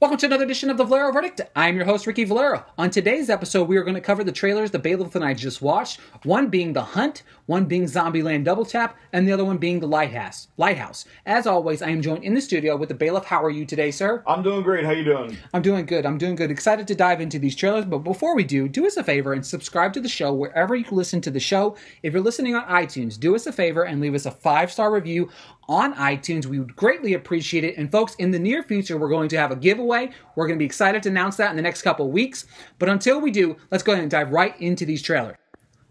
Welcome to another edition of the Valero Verdict. I'm your host, Ricky Valero. On today's episode, we are going to cover the trailers the bailiff and I just watched. One being The Hunt, one being Zombieland Double Tap, and the other one being The Lighthouse. Lighthouse. As always, I am joined in the studio with the bailiff. How are you today, sir? I'm doing great. How you doing? I'm doing good. I'm doing good. Excited to dive into these trailers, but before we do, do us a favor and subscribe to the show wherever you listen to the show. If you're listening on iTunes, do us a favor and leave us a five star review on iTunes. We would greatly appreciate it. And folks, in the near future, we're going to have a giveaway. We're going to be excited to announce that in the next couple weeks. But until we do, let's go ahead and dive right into these trailers.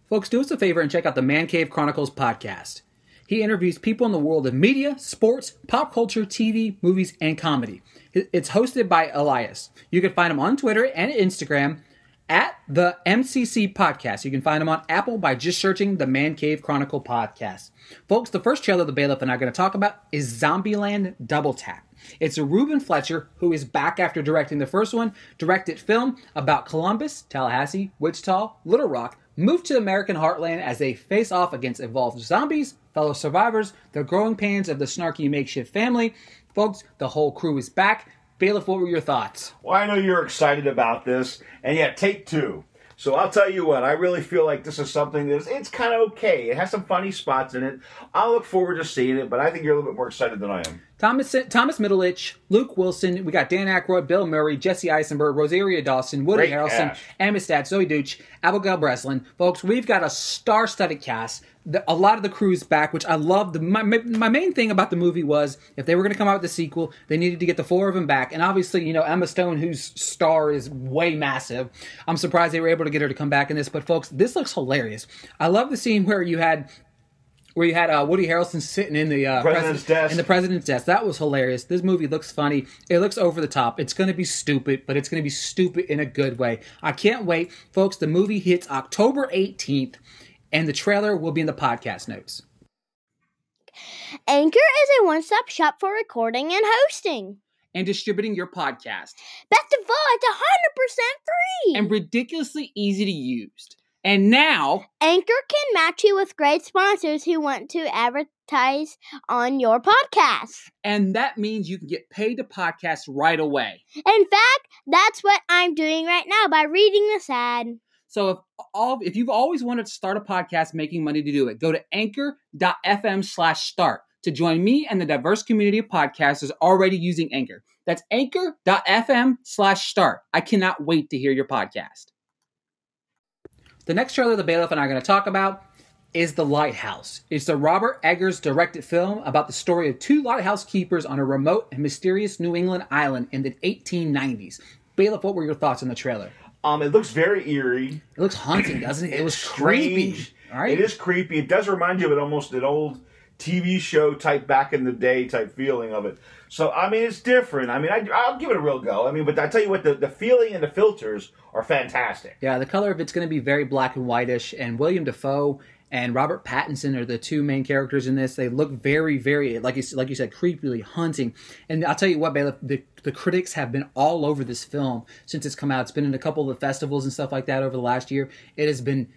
Folks, do us a favor and check out the Man Cave Chronicles podcast. He interviews people in the world of media, sports, pop culture, TV, movies, and comedy. It's hosted by Elias. You can find him on Twitter and Instagram at the MCC Podcast. You can find them on Apple by just searching the Man Cave Chronicle Podcast. Folks, the first trailer the bailiff and I are going to talk about is Zombieland Double Tap. It's a Ruben Fleischer who is back after directing the first one, directed film about Columbus, Tallahassee, Wichita, Little Rock, moved to American heartland as they face off against evolved zombies, fellow survivors, the growing pains of the snarky makeshift family. Folks, the whole crew is back. Bailiff, what were your thoughts? Well, I know you're excited about this, and yet take two. So I'll tell you what, I really feel like this is something that's it's kind of okay. It has some funny spots in it. I'll look forward to seeing it, but I think you're a little bit more excited than I am. Thomas Thomas Middleditch, Luke Wilson, we got Dan Aykroyd, Bill Murray, Jesse Eisenberg, Rosario Dawson, Woody Great Harrelson, cast. Amistad, Zoey Deutch, Abigail Breslin. Folks, we've got a star-studded cast. The, a lot of the crew's back, which I love. My, my my main thing about the movie was if they were going to come out with a sequel, they needed to get the four of them back. And obviously, you know, Emma Stone, whose star is way massive. I'm surprised they were able to get her to come back in this. But folks, this looks hilarious. I love the scene where you had where you had uh, Woody Harrelson sitting in the uh, President's president- desk. in the president's desk. That was hilarious. This movie looks funny. It looks over the top. It's going to be stupid, but it's going to be stupid in a good way. I can't wait, folks. The movie hits October 18th, and the trailer will be in the podcast notes. Anchor is a one stop shop for recording and hosting. And distributing your podcast, Best of all, it's 100% free. and ridiculously easy to use. And now, Anchor can match you with great sponsors who want to advertise on your podcast. and that means you can get paid to podcast right away. In fact, that's what I'm doing right now by reading this ad. So if all if you've always wanted to start a podcast making money to do it, go to anchor.fm slash start to join me and the diverse community of podcasters already using Anchor. That's anchor.fm slash start. I cannot wait to hear your podcast. The next trailer the bailiff and I are going to talk about is The Lighthouse. It's the Robert Eggers directed film about the story of two lighthouse keepers on a remote and mysterious New England island in the 1890s. Bailiff, what were your thoughts on the trailer? Um, it looks very eerie. It looks haunting, doesn't it? It was creepy. strange. All right. It is creepy. It does remind you of it almost an old TV show type back in the day type feeling of it. So I mean, it's different. I mean, I, I'll give it a real go. I mean, but I tell you what, the, the feeling and the filters are fantastic. Yeah, the color of it's going to be very black and whitish, and William Dafoe and Robert Pattinson are the two main characters in this. They look very, very like you like you said, creepily hunting. And I'll tell you what, the the critics have been all over this film since it's come out. It's been in a couple of the festivals and stuff like that over the last year. It has been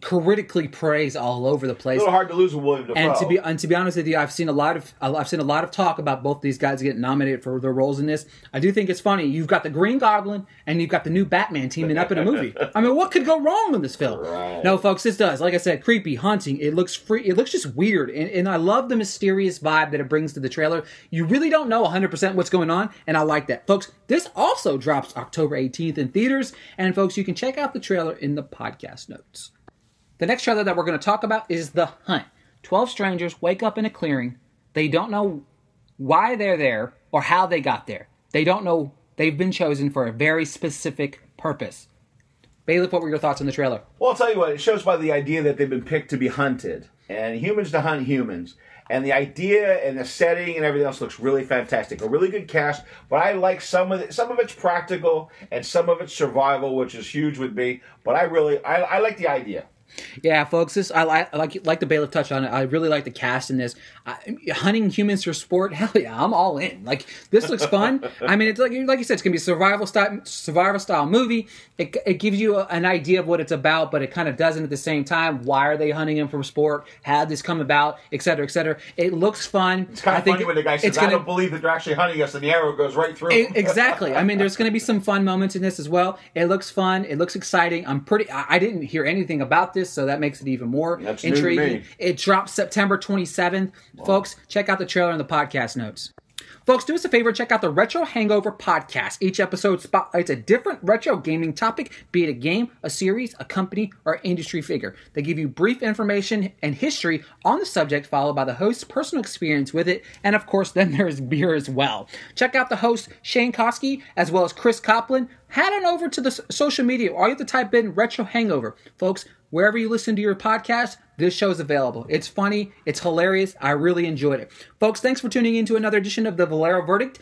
critically praised all over the place. A little hard to lose with William Dafoe. And to be and to be honest with you, I've seen a lot of I've seen a lot of talk about both these guys getting nominated for their roles in this. I do think it's funny. You've got the Green Goblin and you've got the new Batman teaming up in a movie. I mean, what could go wrong in this film? Right. No, folks, this does. Like I said, creepy, haunting. It looks free. It looks just weird, and, and I love the mysterious vibe that it brings to the trailer. You really don't know 100 percent what's going on, and I like that, folks. This also drops October 18th in theaters, and folks, you can check out the trailer in the podcast notes. The next trailer that we're going to talk about is The Hunt. 12 strangers wake up in a clearing. They don't know why they're there or how they got there. They don't know they've been chosen for a very specific purpose. Bailiff, what were your thoughts on the trailer? Well, I'll tell you what, it shows by the idea that they've been picked to be hunted, and humans to hunt humans. And the idea and the setting and everything else looks really fantastic. A really good cast, but I like some of it. Some of it's practical and some of it's survival, which is huge with me. But I really, I, I like the idea. Yeah, folks. This I like, like like the bailiff touched on it. I really like the cast in this. I, hunting humans for sport. Hell yeah, I'm all in. Like this looks fun. I mean, it's like like you said, it's gonna be a survival style survival style movie. It, it gives you a, an idea of what it's about, but it kind of doesn't at the same time. Why are they hunting him for sport? How did this come about? Et cetera, et cetera. It looks fun. It's kind I of think funny when the guy says, "I gonna- don't believe that they're actually hunting us," and the arrow goes right through. Him. exactly. I mean, there's going to be some fun moments in this as well. It looks fun. It looks exciting. I'm pretty. I, I didn't hear anything about this, so that makes it even more That's intriguing. It drops September 27th, folks. Check out the trailer in the podcast notes. Folks, do us a favor, check out the Retro Hangover podcast. Each episode spotlights a different retro gaming topic, be it a game, a series, a company, or industry figure. They give you brief information and history on the subject, followed by the host's personal experience with it, and of course, then there's beer as well. Check out the host, Shane Koski, as well as Chris Copland. Head on over to the social media. All you have to type in Retro Hangover. Folks, wherever you listen to your podcast, this show is available. It's funny, it's hilarious. I really enjoyed it. Folks, thanks for tuning in to another edition of the Valero Verdict.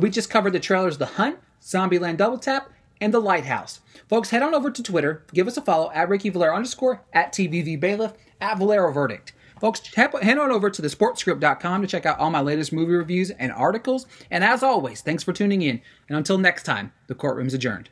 We just covered the trailers The Hunt, Zombieland Double Tap, and The Lighthouse. Folks, head on over to Twitter, give us a follow at Ricky Valero underscore, at TVV Bailiff, at Valero Verdict. Folks, head on over to the thesportscript.com to check out all my latest movie reviews and articles. And as always, thanks for tuning in. And until next time, the courtroom's adjourned.